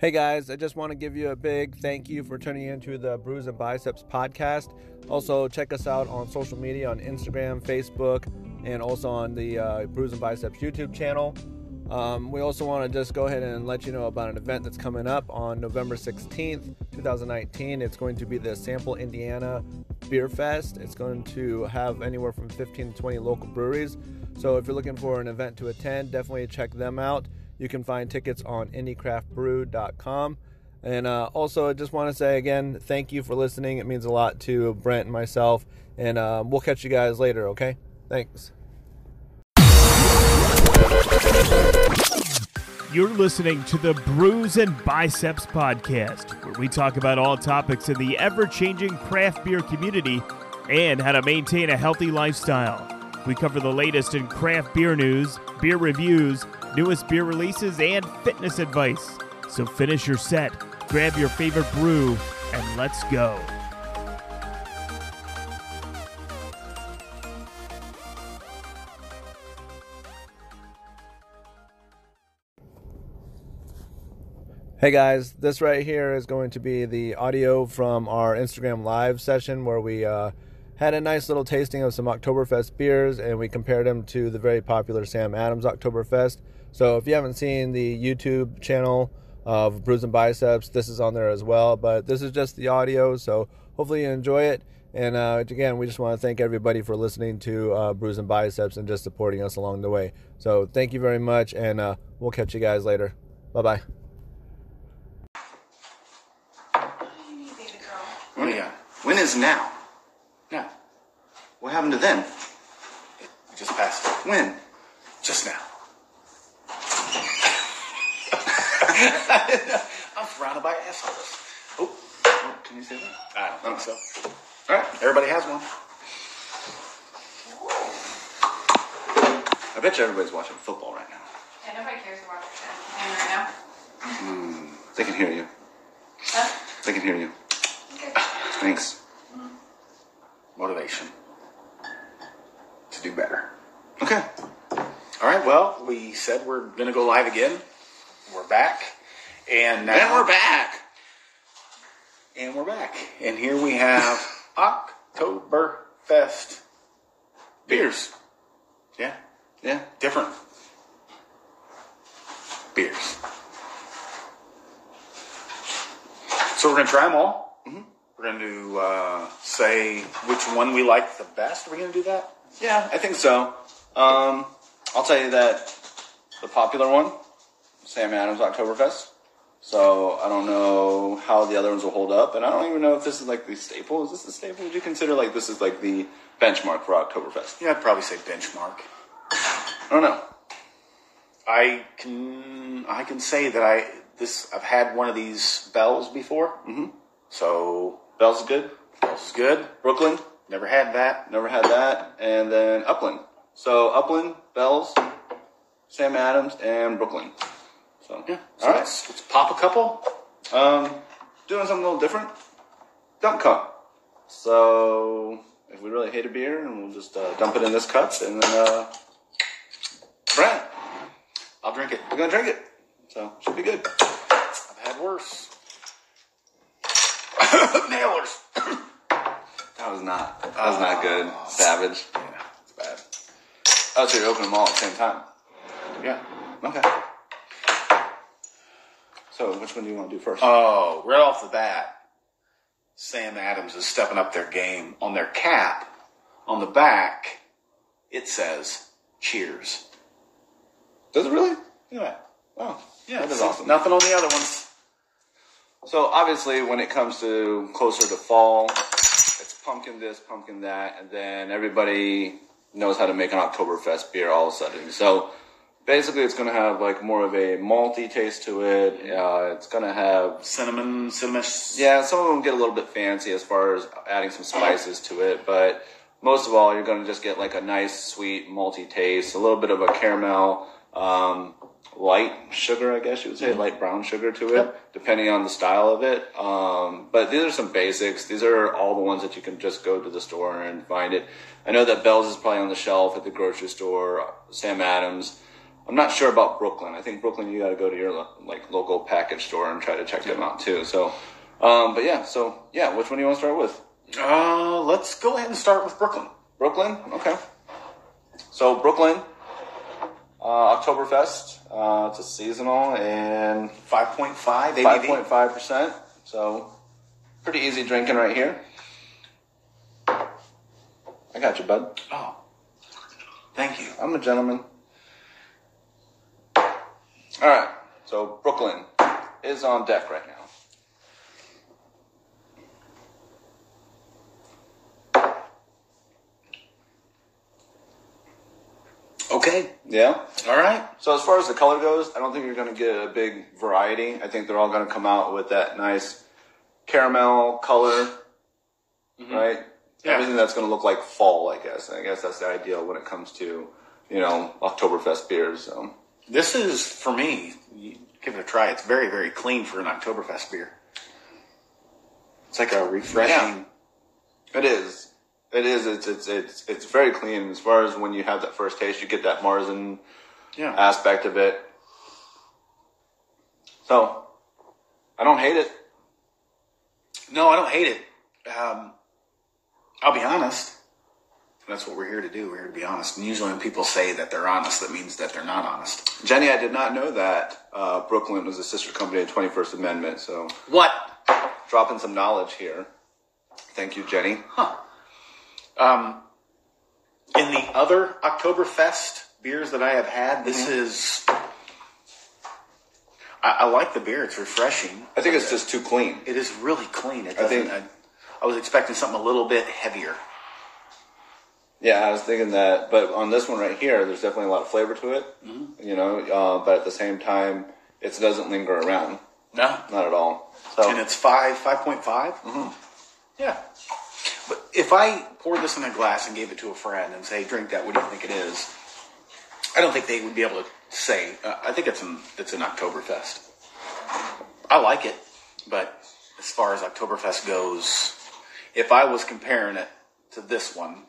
Hey guys, I just want to give you a big thank you for tuning into the Brews and Biceps podcast. Also, check us out on social media on Instagram, Facebook, and also on the uh, Brews and Biceps YouTube channel. Um, we also want to just go ahead and let you know about an event that's coming up on November 16th, 2019. It's going to be the Sample Indiana Beer Fest. It's going to have anywhere from 15 to 20 local breweries. So if you're looking for an event to attend, definitely check them out. You can find tickets on indycraftbrew.com. And uh, also, I just want to say again, thank you for listening. It means a lot to Brent and myself. And uh, we'll catch you guys later, okay? Thanks. You're listening to the Brews and Biceps podcast, where we talk about all topics in the ever changing craft beer community and how to maintain a healthy lifestyle. We cover the latest in craft beer news, beer reviews, newest beer releases, and fitness advice. So finish your set, grab your favorite brew, and let's go. Hey guys, this right here is going to be the audio from our Instagram live session where we uh, had a nice little tasting of some Oktoberfest beers and we compared them to the very popular Sam Adams Oktoberfest. So if you haven't seen the YouTube channel of Brews and Biceps, this is on there as well. But this is just the audio, so hopefully you enjoy it. And uh, again, we just want to thank everybody for listening to uh, Brews and Biceps and just supporting us along the way. So thank you very much, and uh, we'll catch you guys later. Bye bye. When, yeah. when is now? Now. What happened to then? We just passed. When? Just now. I'm surrounded by assholes. Oh, oh, can you see that? I don't think so. All right. Everybody has one. I bet you everybody's watching football right now. Yeah, nobody cares about that right now. Hmm, they can hear you. Huh? They can hear you. Okay. Thanks. Motivation to do better. Okay. All right. Well, we said we're gonna go live again. We're back, and now And we're back. And we're back. And here we have Oktoberfest beers. Yeah, Yeah. different beers. So we're gonna try them all. Mm-hmm. We're going to uh, say which one we like the best. Are we going to do that? Yeah, I think so. Um, I'll tell you that the popular one, Sam Adams Oktoberfest. So I don't know how the other ones will hold up, and I don't even know if this is like the staple. Is this the staple? Would you consider like this is like the benchmark for Oktoberfest? Yeah, I'd probably say benchmark. I don't know. I can I can say that I this I've had one of these bells before. Mm-hmm. So Bell's is good. bells is good. Brooklyn, Never had that. never had that, and then Upland. So Upland, Bells, Sam Adams, and Brooklyn. So Yeah. So all right. let's, let's pop a couple. Um, doing something a little different. Dump cup. So if we really hate a beer, and we'll just uh, dump it in this cup, and then uh, Brent, I'll drink it. we're gonna drink it. So should be good. I've had worse. Nailers. That was not. That was not good. Savage. Yeah, it's bad. Oh, so you're opening them all at the same time. Yeah. Okay. So which one do you want to do first? Oh, right off the bat, Sam Adams is stepping up their game on their cap. On the back, it says "Cheers." Does it really? Yeah. Oh, Yeah, that is awesome. Nothing on the other ones. So obviously, when it comes to closer to fall, it's pumpkin this, pumpkin that, and then everybody knows how to make an Oktoberfest beer all of a sudden. So basically, it's going to have like more of a malty taste to it. Uh, it's going to have Cinnamon, cinnamon. yeah, some of them get a little bit fancy as far as adding some spices to it, but most of all, you're going to just get like a nice, sweet, malty taste, a little bit of a caramel, um, light sugar, I guess you would say, light brown sugar to it, Yep. depending on the style of it. Um, but these are some basics. These are all the ones that you can just go to the store and find it. I know that Bell's is probably on the shelf at the grocery store, Sam Adams. I'm not sure about Brooklyn. I think Brooklyn, you got to go to your lo- like local package store and try to check them out too. So, um, but yeah, so yeah, which one do you want to start with? Uh, let's go ahead and start with Brooklyn. Brooklyn, okay. So Brooklyn, uh, Oktoberfest. Uh, it's a seasonal and 5.5 ABV. five point five percent. So pretty easy drinking right here. I got you, bud. Oh, thank you. I'm a gentleman. All right, so Brooklyn is on deck right now. Okay. Yeah. All right. So as far as the color goes, I don't think you're going to get a big variety. I think they're all going to come out with that nice caramel color, mm-hmm. right? Yeah. Everything that's going to look like fall, I guess. I guess that's the ideal when it comes to, you know, Oktoberfest beers. So. This is for me. Give it a try. It's very, very clean for an Oktoberfest beer. It's like a refreshing. It is. It is. It's it's it's it's very clean as far as when you have that first taste, you get that Marzen Yeah. aspect of it. So, I don't hate it. No, I don't hate it. Um, I'll be honest. That's what we're here to do. We're here to be honest. And usually when people say that they're honest, that means that they're not honest. Jenny, I did not know that uh, Brooklyn was a sister company of 21st Amendment. So, What? dropping some knowledge here. Thank you, Jenny. Huh. Um, in the other Oktoberfest beers that I have had, this is. I, I like the beer. It's refreshing. I think it's just too clean. It is really clean. It I think- I, I was expecting something a little bit heavier. Yeah, I was thinking that, but on this one right here, there's definitely a lot of flavor to it. You know, uh, but at the same time, it doesn't linger around. No. Not at all. So, And it's five, five point Mm-hmm. Yeah. But if I poured this in a glass and gave it to a friend and say, "Drink that," what do you think it is? I don't think they would be able to say. Uh, I think it's an it's an Oktoberfest. I like it, but as far as Oktoberfest goes, if I was comparing it to this one,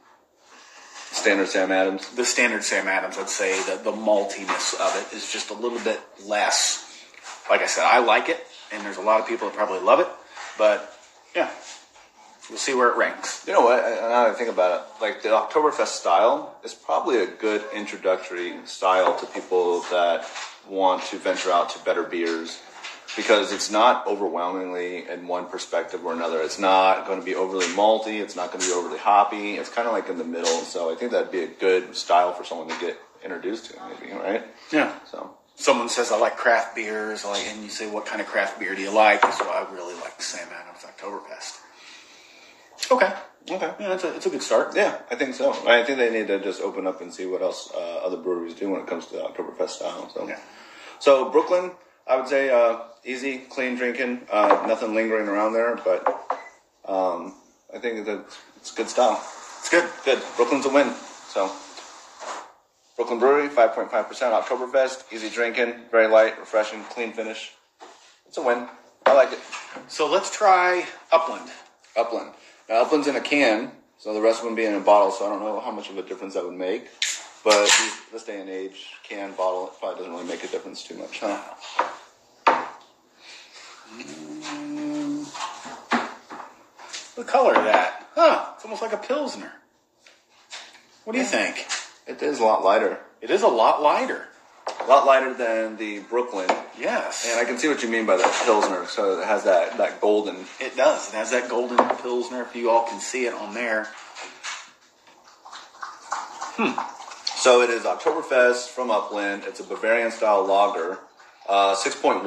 standard Sam Adams. the standard Sam Adams, I'd say that the maltiness of it is just a little bit less. Like I said, I like it, and there's a lot of people that probably love it, but yeah, we'll see where it ranks. You know what? Now that I think about it, like the Oktoberfest style is probably a good introductory style to people that want to venture out to better beers because it's not overwhelmingly in one perspective or another. It's not going to be overly malty. It's not going to be overly hoppy. It's kind of like in the middle. So I think that'd be a good style for someone to get introduced to, maybe, right? Yeah. So Someone says I like craft beers, like, and you say, "What kind of craft beer do you like?" So I really like the Sam Adams Oktoberfest. Okay, okay. yeah, it's a it's a good start. Yeah, I think so. I think they need to just open up and see what else uh, other breweries do when it comes to the Oktoberfest style. So, Yeah. so Brooklyn, I would say uh, easy, clean drinking, uh, nothing lingering around there. But um, I think that it's good style. It's good. Good. Brooklyn's a win. So Brooklyn Brewery, five point five percent Oktoberfest, easy drinking, very light, refreshing, clean finish. It's a win. I like it. So let's try Upland. Upland. Now, Upland's in a can, so the rest of them be in a bottle, so I don't know how much of a difference that would make. But these, this day and age, can, bottle, it probably doesn't really make a difference too much, huh? Hmm. The color of that, huh? It's almost like a pilsner. What do you think? It is a lot lighter. It is a lot lighter. A lot lighter than the Brooklyn. Yes, And I can see what you mean by that Pilsner, so it has that, that golden. it does. It has that golden pilsner. If you all can see it on there, hmm. So it is Oktoberfest from Upland. It's a Bavarian style lager, uh, 6.1%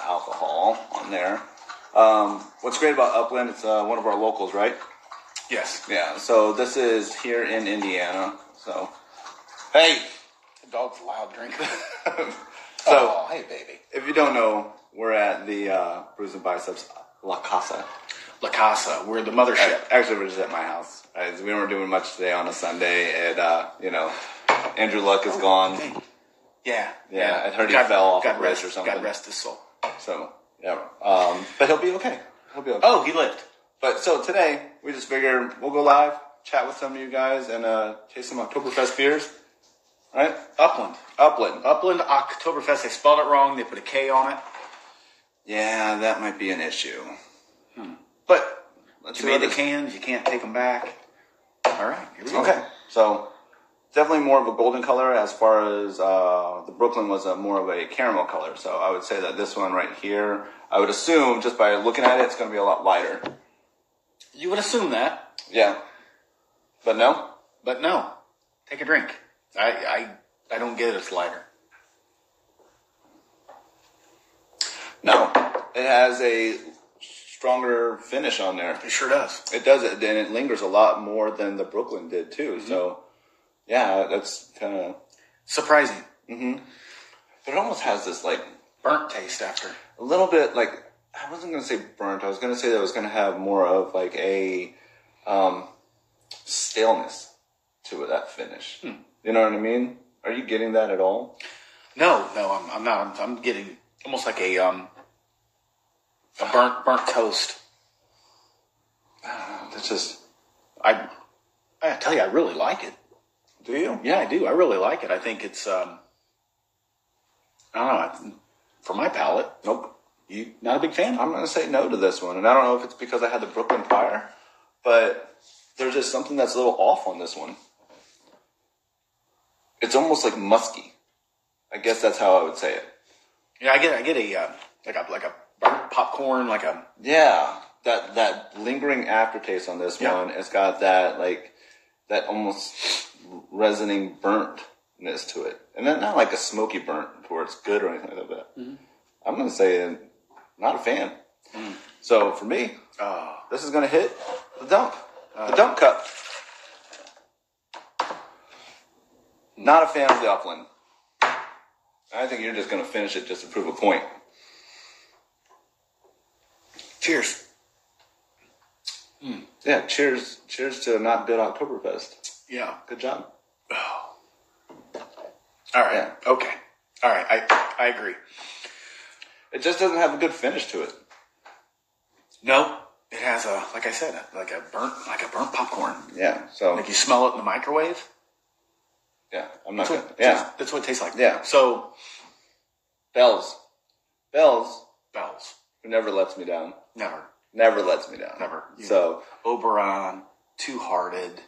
alcohol on there. Um, what's great about Upland, it's uh, one of our locals, right? yes. Yeah, so this is here in Indiana. So, hey, The dog's loud drinker. so oh, hey, baby. if you don't know, we're at the uh, Brews and Biceps La Casa. La Casa, we're the mothership. Actually, we're just at my house. We weren't doing much today on a Sunday, and uh, you know, Andrew Luck is gone. Hey. Yeah, Yeah, I heard he fell off God a bridge rest, or something. God rest his soul. So yeah, um, but he'll be okay. He'll be okay. Oh, he lived. But so today we just figured we'll go live, chat with some of you guys, and uh, taste some Oktoberfest beers. right? Upland. Upland. Upland Oktoberfest. They spelled it wrong. They put a K on it. Yeah, that might be an issue. But let's You made the cans. You can't take them back. All right. Here we go. Okay, so definitely more of a golden color as far as uh, the Brooklyn was a more of a caramel color. So I would say that this one right here, I would assume just by looking at it, it's going to be a lot lighter. You would assume that, Yeah, but no. but no. Take a drink. I I, I don't get it. It's lighter. No, it has a stronger finish on there. It sure does. It does it, and it lingers a lot more than the Brooklyn did too. So, yeah, that's kind of. Surprising. But it almost has this like Burnt taste after. a little bit like I wasn't gonna say burnt. I was gonna say that it was gonna have more of like a um, staleness to it, that finish. You know what I mean? Are you getting that at all? No, no, I'm, I'm not. I'm, I'm getting almost like a um a burnt burnt toast. It's just. I I tell you, I really like it. Do you? Yeah, I do. I really like it. I think it's um I don't know. For my palate, Nope. you not a big fan. I'm gonna say no to this one, and I don't know if it's because I had the Brooklyn Fire, but there's just something that's a little off on this one. It's almost like musky. I guess that's how I would say it. Yeah, I get I get a uh, like a like a burnt popcorn, like a Yeah, that that lingering aftertaste on this Yeah. one. It's got that like that almost resonating burntness to it, and then not like a smoky burnt where it's good or anything like that. Mm-hmm. I'm gonna say uh, not a fan. Mm. So for me, uh, this is gonna hit the dump, the dump cup. Not a fan of the upland. I think you're just gonna finish it just to prove a point. cheers. Hmm. Yeah, cheers, cheers to a not good Oktoberfest. Yeah. Good job. Oh. All right. Yeah. Okay. All right. I I agree. It just doesn't have a good finish to it. No, it has a like I said, like a burnt like a burnt popcorn. Yeah, so Like you smell it in the microwave. yeah, I'm not That's gonna. what, Yeah, that's what it tastes like. Yeah. So bells, bells, bells, who never lets me down. never, Never lets me down. never. So Oberon, Two Hearted,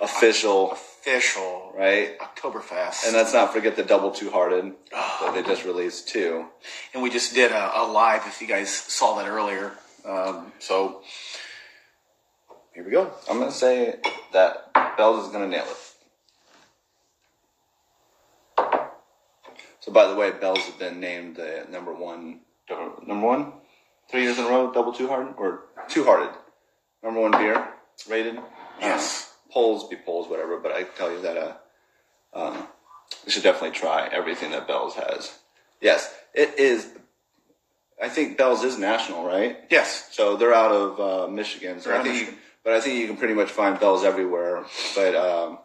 official, Official, right? Oktoberfest, And let's not forget the double two hearted that they just released too. and we just did a, a live. If you guys saw that earlier, um, so here we go. I'm gonna say that Bells is gonna nail it. So by the way, Bells has been named the number one, number one, three years in a row, double two hearted or two hearted, number one beer rated. Yes. Uh, polls be polls, whatever. But I tell you that uh, um, you should definitely try everything that Bells has. Yes, it is. I think Bells is national, right? Yes. So they're out of uh, Michigan. So They're I think, you, but I think you can pretty much find bells everywhere. But um,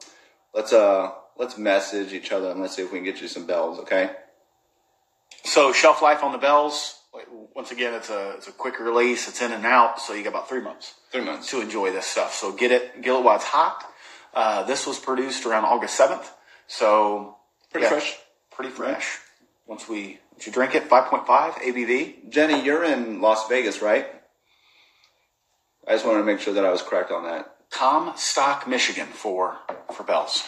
let's uh let's message each other and let's see if we can get you some bells. Okay. So shelf life on the bells. Like, Once again, it's a it's a quick release. It's in and out, so you got about three months. Three months. to enjoy this stuff. So get it, get it while it's hot. Uh, this was produced around August seventh, so Pretty fresh. pretty fresh. Once we once you drink it, five point five ABV. Jenny, you're in Las Vegas, right? I just wanted to make sure that I was correct on that. Comstock, Michigan for for bells.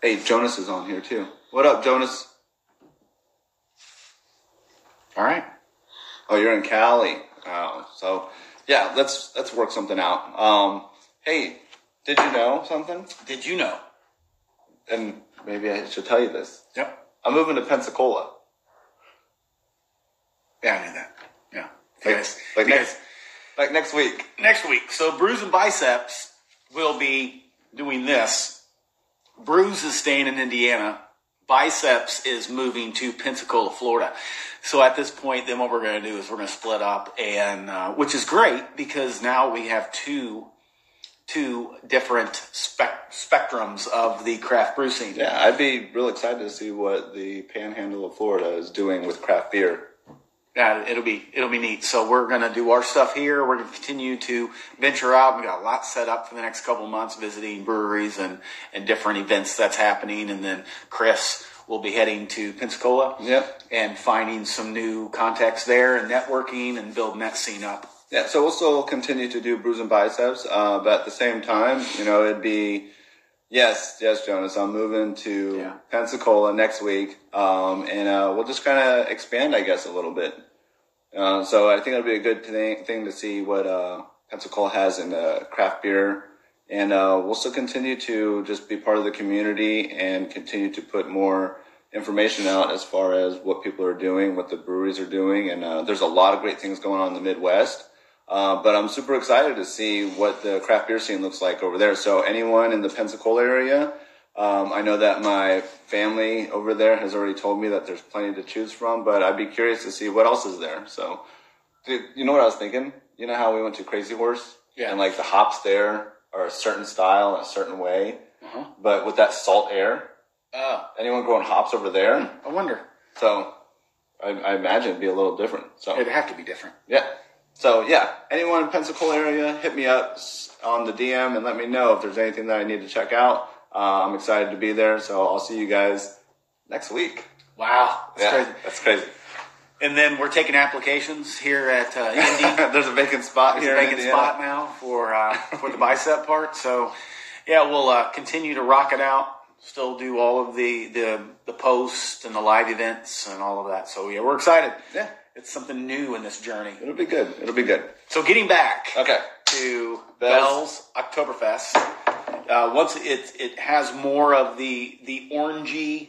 Hey, Jonas is on here too. What up, Jonas? All right. Oh, you're in Cali. Oh, so yeah, let's let's work something out. Um, hey, did you know something? Did you know? And maybe I should tell you this. Yep. I'm moving to Pensacola. Yeah, I knew that. Yeah. Like, Guys, like you next, like next week. next week. So Brews and Biceps will be doing this. Brews is staying in Indiana. Biceps is moving to Pensacola, Florida. So at this point, then what we're going to do is we're going to split up, and uh, which is great because now we have two two different spec- spectrums of the craft brew scene. Yeah, I'd be real excited to see what the Panhandle of Florida is doing with craft beer. Yeah, it'll be it'll be neat. So we're gonna do our stuff here. We're gonna continue to venture out. We got a lot set up for the next couple of months, visiting breweries and and different events that's happening. And then Chris will be heading to Pensacola. Yep. And finding some new contacts there and networking and building that scene up. Yeah, so we'll still continue to do brews and biceps, uh, but at the same time, you know, it'd be yes, yes, Jonas. I'm moving to Yeah. Pensacola next week, um, and uh, we'll just kind of expand, I guess, a little bit. Uh, so I think it'll be a good thing, thing to see what uh, Pensacola has in uh, craft beer, and uh, we'll still continue to just be part of the community and continue to put more information out as far as what people are doing, what the breweries are doing, and uh, there's a lot of great things going on in the Midwest. Uh, but I'm super excited to see what the craft beer scene looks like over there. So anyone in the Pensacola area, um, I know that my family over there has already told me that there's plenty to choose from, but I'd be curious to see what else is there. So, dude, you know what I was thinking? You know how we went to Crazy Horse? Yeah. And like the hops there are a certain style, a certain way, Uh-huh. but with that salt air, Oh, anyone growing hops over there? I wonder. So I, I imagine it'd be a little different. So It'd have to be different. yeah. So yeah, anyone in Pensacola area, hit me up on the DM and let me know if there's anything that I need to check out. Uh, I'm excited to be there, so I'll see you guys next week. Wow, that's yeah, crazy. that's crazy. And then we're taking applications here at uh, Indy. there's a vacant spot There's here. a vacant spot now for uh, for the bicep part. So yeah, we'll uh, continue to rock it out. Still do all of the the the posts and the live events and all of that. So yeah, we're excited. Yeah, It's something new in this journey. it'll be good. It'll be good. So getting back Okay. to Bell's. Bell's, Oktoberfest. Uh, once it it has more of the the orangey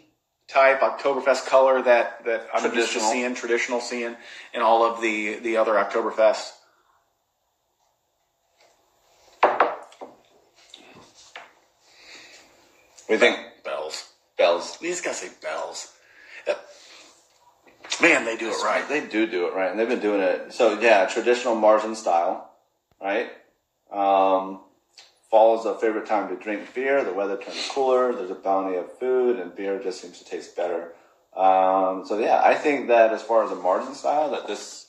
type Oktoberfest color that that I'm used to seeing, traditional seeing in all of the the other Oktoberfests. We think Bells. bells. You just gotta say bells. Man, they do it right. They do do it right, and they've been doing it. So yeah, traditional Marzen style, right? Um, fall is a favorite time to drink beer. The weather turns cooler. There's a bounty of food, and beer just seems to taste better. Um, so yeah, I think that as far as a Marzen style, that this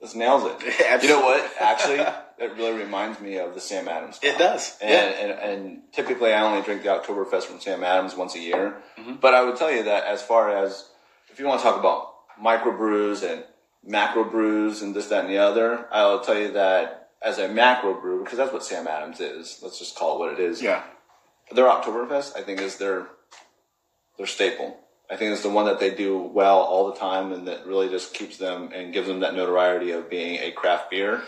this nails it. You know what? Actually, it really reminds me of the Sam Adams. Style. It does, And, yeah. and and typically, I only drink the Oktoberfest from Sam Adams once a year. Mm-hmm. But I would tell you that as far as if you want to talk about microbrews and macro brews and this, that, and the other, I'll tell you that as a macro brew, because that's what Sam Adams is. Let's just call it what it is. Yeah. Their Oktoberfest, I think, is their their staple. I think it's the one that they do well all the time, and that really just keeps them and gives them that notoriety of being a craft beer.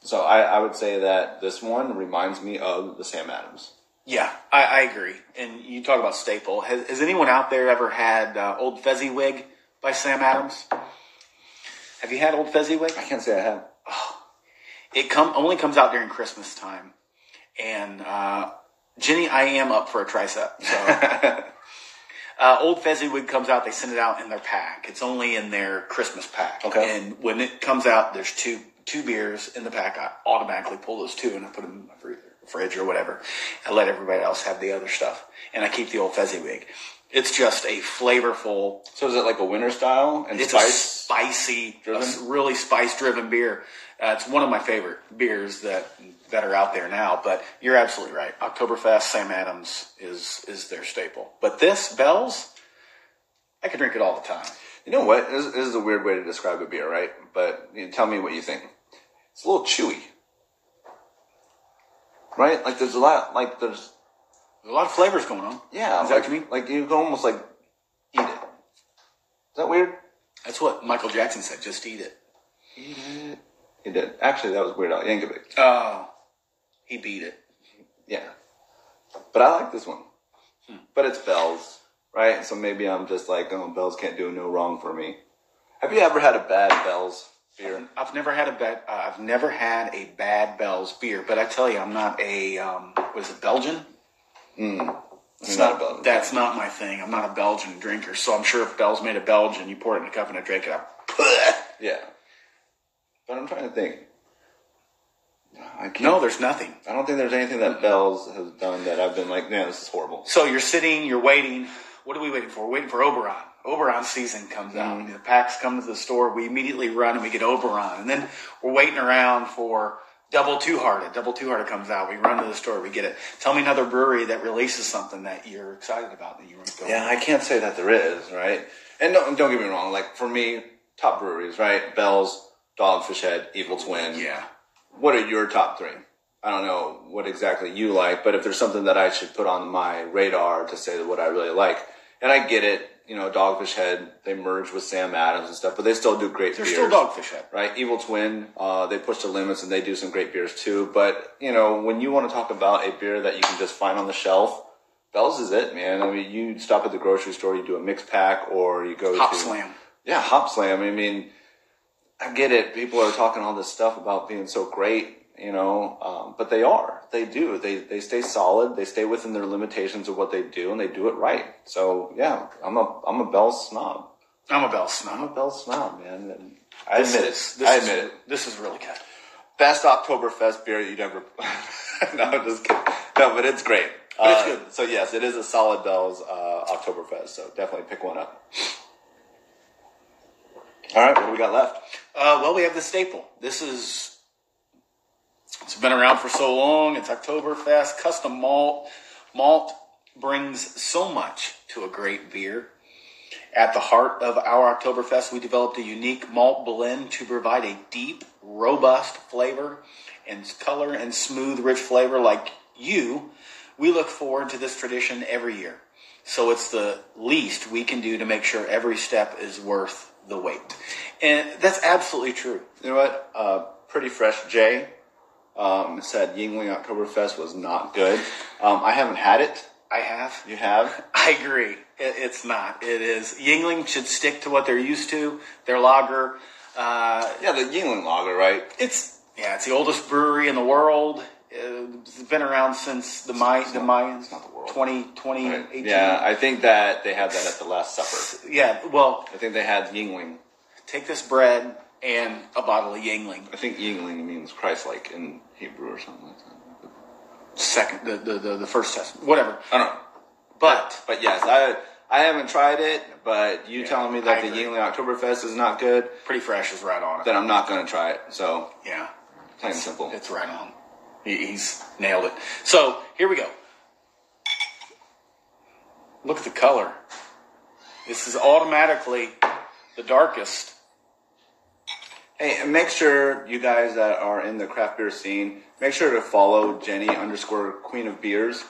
So I, I would say that this one reminds me of the Sam Adams. Yeah, I, I agree. And you talk about staple. Has, has anyone out there ever had uh, Old Fezziwig by Sam Adams? Have you had Old Fezziwig? I can't say I have. It come only comes out during Christmas time. And uh, Jenny, I am up for a tricep. So uh, Old Fezziwig comes out. They send it out in their pack. It's only in their Christmas pack. Okay. And when it comes out, there's two two beers in the pack. I automatically pull those two and I put them in my freezer, fridge or whatever. I let everybody else have the other stuff, and I keep the Old Fezziwig. It's just a flavorful So is it like a winter style and it's a spice? spicy, a really spice driven beer. Uh, it's one of my favorite beers that that are out there now. But you're absolutely right. Oktoberfest, Sam Adams is is their staple. But this Bell's, I could drink it all the time. You know what? This, this is a weird way to describe a beer, right? But you know, tell me what you think. It's a little chewy, right? Like there's a lot. Like there's There's a lot of flavors going on. yeah. Is that like, what you mean? Like you can almost like eat it. Is that weird? That's what Michael Jackson said. Just eat it. He did. Actually, that was Weird Al Yankovic. Oh, he beat it. Yeah. But I like this one. But it's Bell's, right? So maybe I'm just like, oh, Bell's can't do no wrong for me. Have you ever had a bad Bell's beer? I've never had a bad. Uh, I've never had a bad Bell's beer, but I tell you, I'm not a. Um, what is it Belgian? It's not a Belgian. That's not my thing. I'm not a Belgian drinker, so I'm sure if Bell's made a Belgian, you pour it in a cup and I drink it, I. Yeah. But I'm trying to think. I can't. No, there's nothing. I don't think there's anything that Bell's has done that I've been like, man, this is horrible. So you're sitting, you're waiting. What are we waiting for? We're waiting for Oberon. Oberon season comes out. Mm-hmm. The packs come to the store. We immediately run and we get Oberon, and then we're waiting around for Double Two Hearted. Double Two Hearted comes out. We run to the store. We get it. Tell me another brewery that releases something that you're excited about that you want to go. Yeah, I can't say that there is, right? And don't, don't get me wrong. Like for me, top breweries, right? Bell's, Dogfish Head, Evil Twin. yeah. What are your top three? I don't know what exactly you like, but if there's something that I should put on my radar to say what I really like, and I get it, you know, Dogfish Head, they merged with Sam Adams and stuff, but they still do great They're beers. still Dogfish Head. right? Evil Twin, uh, they push the limits and they do some great beers too. But you know, when you want to talk about a beer that you can just find on the shelf, Bell's is it, man. I mean, you stop at the grocery store, you do a mix pack, or you go Hop to Slam. Yeah, Hop Slam. I mean, I get it. People are talking all this stuff about being so great, you know, um, but they are. They do. They they stay solid. They stay within their limitations of what they do, and they do it right. So yeah, I'm a I'm a Bell snob. I'm a Bell snob I'm a. Bell snob, man. And I This admit is- it. this I is- admit it This is really good. best Oktoberfest beer you'd ever. no, I'm just kidding. No, but it's great. But it's Uh, good. So yes, it is a solid Bell's uh, Oktoberfest. So definitely pick one up. All right, what do we got left? Uh, well, we have the staple. This is it's been around for so long. It's Oktoberfest. Custom malt. Malt brings so much to a great beer. At the heart of our Oktoberfest, we developed a unique malt blend to provide a deep, robust flavor and color and smooth, rich flavor like you. We look forward to this tradition every year. So it's the least we can do to make sure every step is worth the wait. And that's absolutely true. You know what? Uh, Pretty Fresh J um, said Yuengling Oktoberfest was not good. Um, I haven't had it. I have. You have? I agree. It, it's not. It is. Yuengling should stick to what they're used to. Their lager. Uh, Yeah, the Yuengling Lager, right? it's yeah. It's the oldest brewery in the world. It's been around since the May, the Mayans. not the world. 20, 20, Right. 18. Yeah, I think that they had that at the Last Supper. Yeah. Well, I think they had Yuengling. take this bread and a bottle of Yuengling. I think Yuengling means Christ-like in Hebrew or something like that. Second, the the, the, the first test, whatever. I don't know. But But yes, I I haven't tried it, but you telling me that I the agree. Yuengling Oktoberfest is not good, pretty fresh is right on it. then I'm not going to try it. So Yeah. plain and simple. It's right on. He, he's nailed it. So here we go. Look at the color. This is automatically the darkest. Hey, and make sure you guys that are in the craft beer scene, make sure to follow Jenny underscore Queen of Beers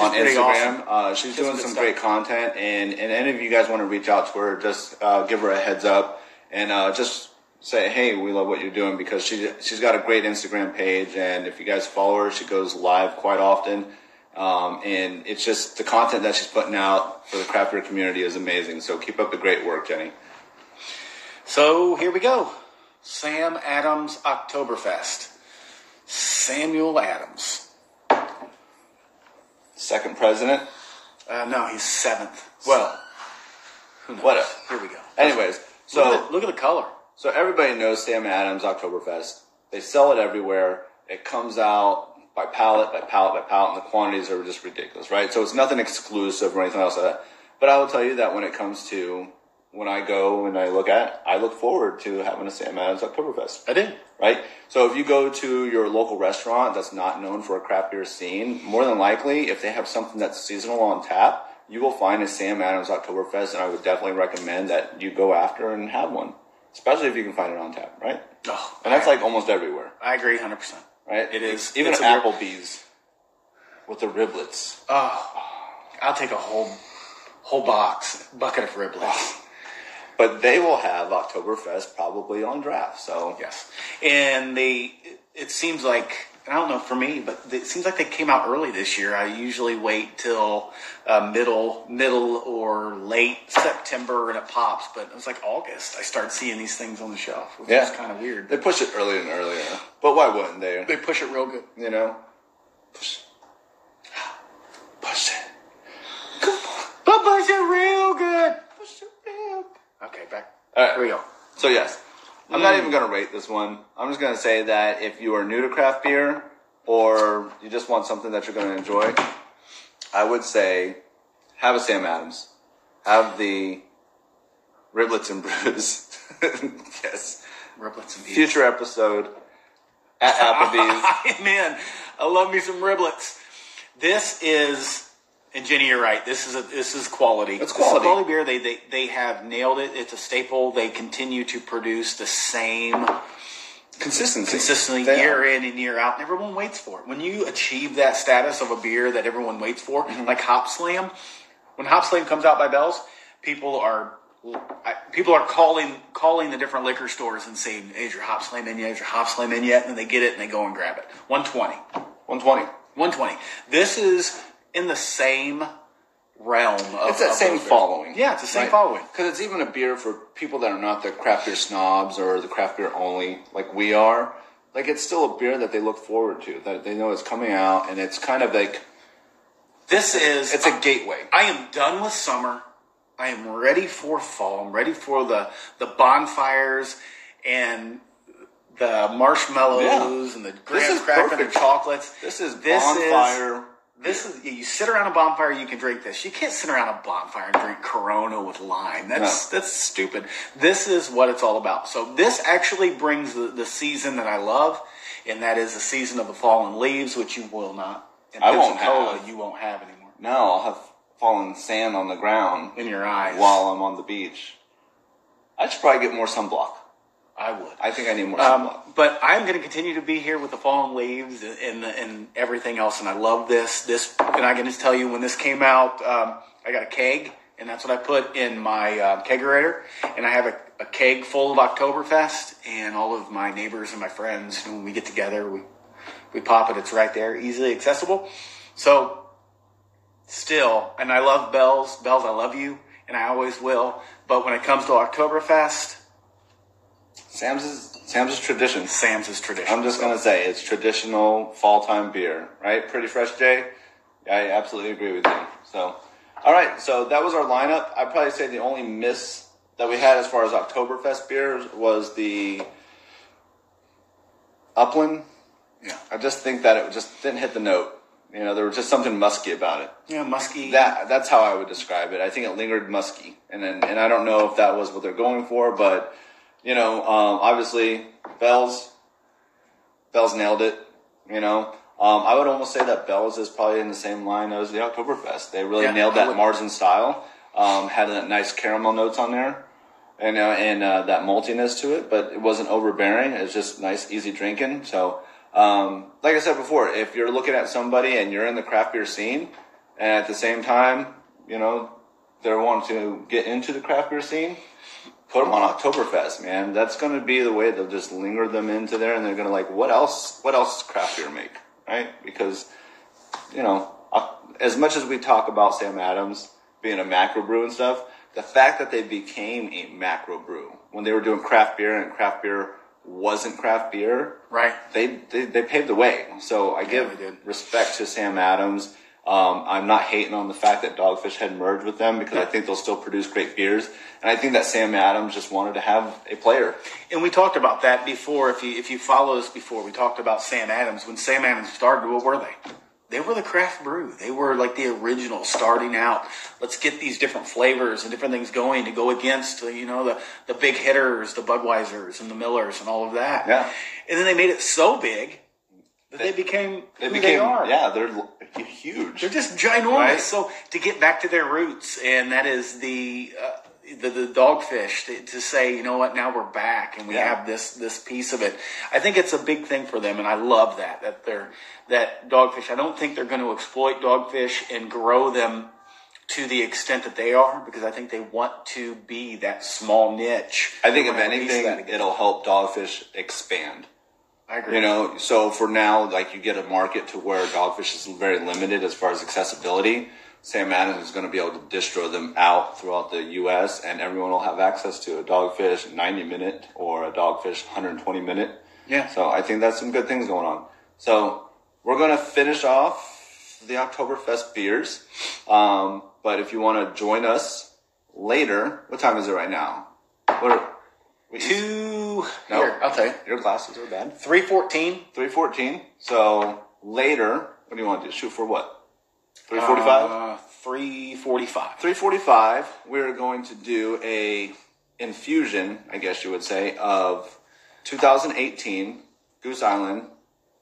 on Instagram. awesome. Uh, she's She's doing some stuff. great content, and and any of you guys want to reach out to her, just uh, give her a heads up and uh, just say, hey, we love what you're doing because she she's got a great Instagram page, and if you guys follow her, she goes live quite often. Um, and it's just the content that she's putting out for the craft beer community is amazing. So keep up the great work, Jenny. So here we go. Sam Adams Oktoberfest. Samuel Adams. Second president. Uh, no, he's seventh. Well, What? here we go. Anyways, so look, at the, look at the color. So everybody knows Sam Adams Oktoberfest. They sell it everywhere. It comes out by pallet, by pallet, by pallet, and the quantities are just ridiculous, right? So it's nothing exclusive or anything else like that. But I will tell you that when it comes to when I go and I look at, I look forward to having a Sam Adams Oktoberfest I did. right? So if you go to your local restaurant that's not known for a craft beer scene, more than likely, if they have something that's seasonal on tap, you will find a Sam Adams Oktoberfest, and I would definitely recommend that you go after and have one, especially if you can find it on tap, right? Oh, And that's like almost everywhere, I agree 100%. right? It is. Even It's Applebee's with the riblets. Oh, I'll take a whole whole box, bucket of riblets. But they will have Oktoberfest probably on draft, so Yes, and they. It seems like I don't know for me, but it seems like they came out early this year. I usually wait till uh, middle, middle or late September, and it pops. But it was like August. I start seeing these things on the shelf, which Yeah. is kind of weird. they push it earlier and earlier. But why wouldn't they? They push it real good. You know, push, push it. But push it real good. Push it real Okay, back. All right. Here we go. So yes, I'm not even going to rate this one. I'm just going to say that if you are new to craft beer or you just want something that you're going to enjoy, I would say have a Sam Adams. Have the Riblets and Brews. yes. Riblets and beef. Future episode at Applebee's. Man, I love me some riblets. This is, and Jenny, you're right. This is a this is quality. It's quality. quality beer. They, they they have nailed it. It's a staple. They continue to produce the same Consistency. consistently They year are. in and year out, and everyone waits for it. When you achieve that status of a beer that everyone waits for, Mm-hmm. like Hop Slam, when Hop Slam comes out by Bell's, people are I, people are calling calling the different liquor stores and saying, "Is your Hop Slam in yet? Is your Hop Slam in yet?" And then they get it and they go and grab it. One twenty. 120. 120. This is in the same realm of It's that of same following. Yeah, it's the same following. Because it's even a beer for people that are not the craft beer snobs or the craft beer only, like we are. Like it's still a beer that they look forward to, that they know is coming out, and it's kind of like This is it's a gateway. I am done with summer. I am ready for fall. I'm ready for the the bonfires and the marshmallows and the graham is cracker and the chocolates. This is This is- bonfire. This is you sit around a bonfire, you can drink this. You can't sit around a bonfire and drink Corona with lime. That's that's stupid. This is what it's all about. So this actually brings the, the season that I love, and that is the season of the fallen leaves, which you will not. In I won't have. You won't have anymore now I'll have fallen sand on the ground in your eyes. while I'm on the beach. I should probably get more sunblock. I would. I think I need more. Um, but I'm going to continue to be here with the fallen leaves and, and and everything else, and I love this. This, and I can just tell you when this came out, um, I got a keg, and that's what I put in my uh, kegerator, and I have a, a keg full of Oktoberfest, and all of my neighbors and my friends, And when we get together, we we pop it. It's right there, easily accessible. So still, and I love Bells. Bells, I love you, and I always will. But when it comes to Oktoberfest, Sam's is Sam's is tradition. Sam's is tradition. I'm just gonna say it's traditional fall time beer, right? Pretty fresh, Jay. I absolutely agree with you. So, all right, so that was our lineup. I'd probably say the only miss that we had as far as Oktoberfest beers was the Upland. Yeah. I just think that it just didn't hit the note. You know, there was just something musky about it. Yeah, musky. That that's how I would describe it. I think it lingered musky, and then and I don't know if that was what they're going for, but you know, um, obviously Bells, Bells nailed it. You know, um, I would almost say that Bells is probably in the same line as the Oktoberfest. They really Yeah, nailed that Marzen style. Um, had that nice caramel notes on there, and uh, and uh, that maltiness to it, but it wasn't overbearing. It was just nice, easy drinking. So, um, like I said before, if you're looking at somebody and you're in the craft beer scene, and at the same time, you know, they're wanting to get into the craft beer scene, put them on Oktoberfest, man. That's going to be the way they'll just linger them into there, and they're going to like, what else? What else does craft beer make, right? Because, you know, uh, as much as we talk about Sam Adams being a macro brew and stuff, the fact that they became a macro brew when they were doing craft beer and craft beer wasn't craft beer, right. they, they they paved the way. So I give respect to Sam Adams. Um, I'm not hating on the fact that Dogfish Head merged with them because I think they'll still produce great beers, and I think that Sam Adams just wanted to have a player. And we talked about that before. If you if you follow us before, we talked about Sam Adams. When Sam Adams started, what were they? They were the craft brew. They were like the original starting out. Let's get these different flavors and different things going to go against, you know, the, the big hitters, the Budweisers and the Millers and all of that. Yeah. And then they made it so big that they, became They became they are. yeah, they're huge. They're just ginormous. Right. So to get back to their roots, and that is the uh, the, the dogfish to, to say, you know what, now we're back and we Yeah. have this this piece of it. I think it's a big thing for them, and I love that that they're that dogfish. I don't think they're going to exploit dogfish and grow them to the extent that they are because I think they want to be that small niche. I think if They anything, it'll help Dogfish expand. I agree. You know, so for now, like you get a market to where Dogfish is very limited as far as accessibility. Sam Adams is going to be able to distro them out throughout the U.S. and everyone will have access to a Dogfish 90 minute or a Dogfish 120 minute. Yeah. So I think that's some good things going on. So we're going to finish off the Oktoberfest beers. Um, but if you want to join us later, what time is it right now? What are, we, Two. No. Here, I'll tell you. Your glasses are bad. Three fourteen. 314. So later, what do you want to do? Shoot for what? 345? Uh, Three forty-five. 345, we're going to do a infusion, I guess you would say, of 2018 Goose Island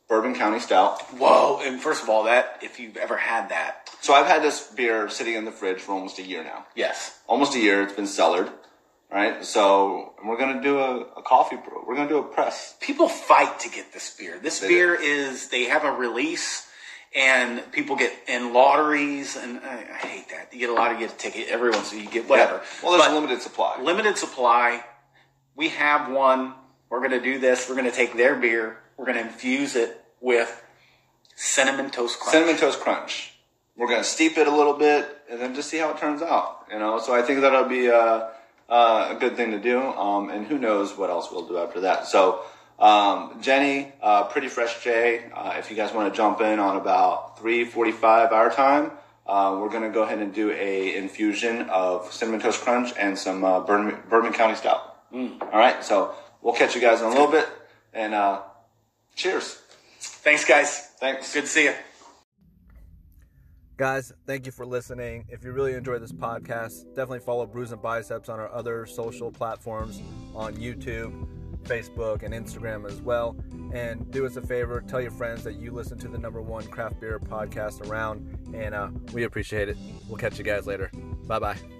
Bourbon County Stout. Whoa! And first of all, that if you've ever had that, So I've had this beer sitting in the fridge for almost a year now. yes, Almost a year. It's been cellared, right? So we're gonna do a, a coffee. brew. We're gonna do a press. people fight to get this beer. This They beer is they have a release, and people get in lotteries, and I, I hate that. You get a lot of get a ticket every once, so you get whatever. Well, there's But a limited supply. limited supply. We have one. We're going to do this. We're going to take their beer. We're going to infuse it with cinnamon toast crunch. Cinnamon Toast Crunch. We're gonna steep it a little bit and then just see how it turns out. You know, so I think that'll be uh, a, a good thing to do. Um, and who knows what else we'll do after that. So, um, Jenny, uh, Pretty Fresh Jay, uh, if you guys want to jump in on about 3:45 our time, uh, we're gonna go ahead and do a infusion of Cinnamon Toast Crunch and some uh, Bourbon, Bourbon County Stout. All right, so we'll catch you guys in a little bit. And uh, cheers. Thanks, guys. Thanks. Good to see you. Guys, thank you for listening. If you really enjoyed this podcast, definitely follow Brews and Biceps on our other social platforms on YouTube, Facebook, and Instagram as well. And do us a favor, tell your friends that you listen to the number one craft beer podcast around, and uh, we appreciate it. We'll catch you guys later. Bye bye.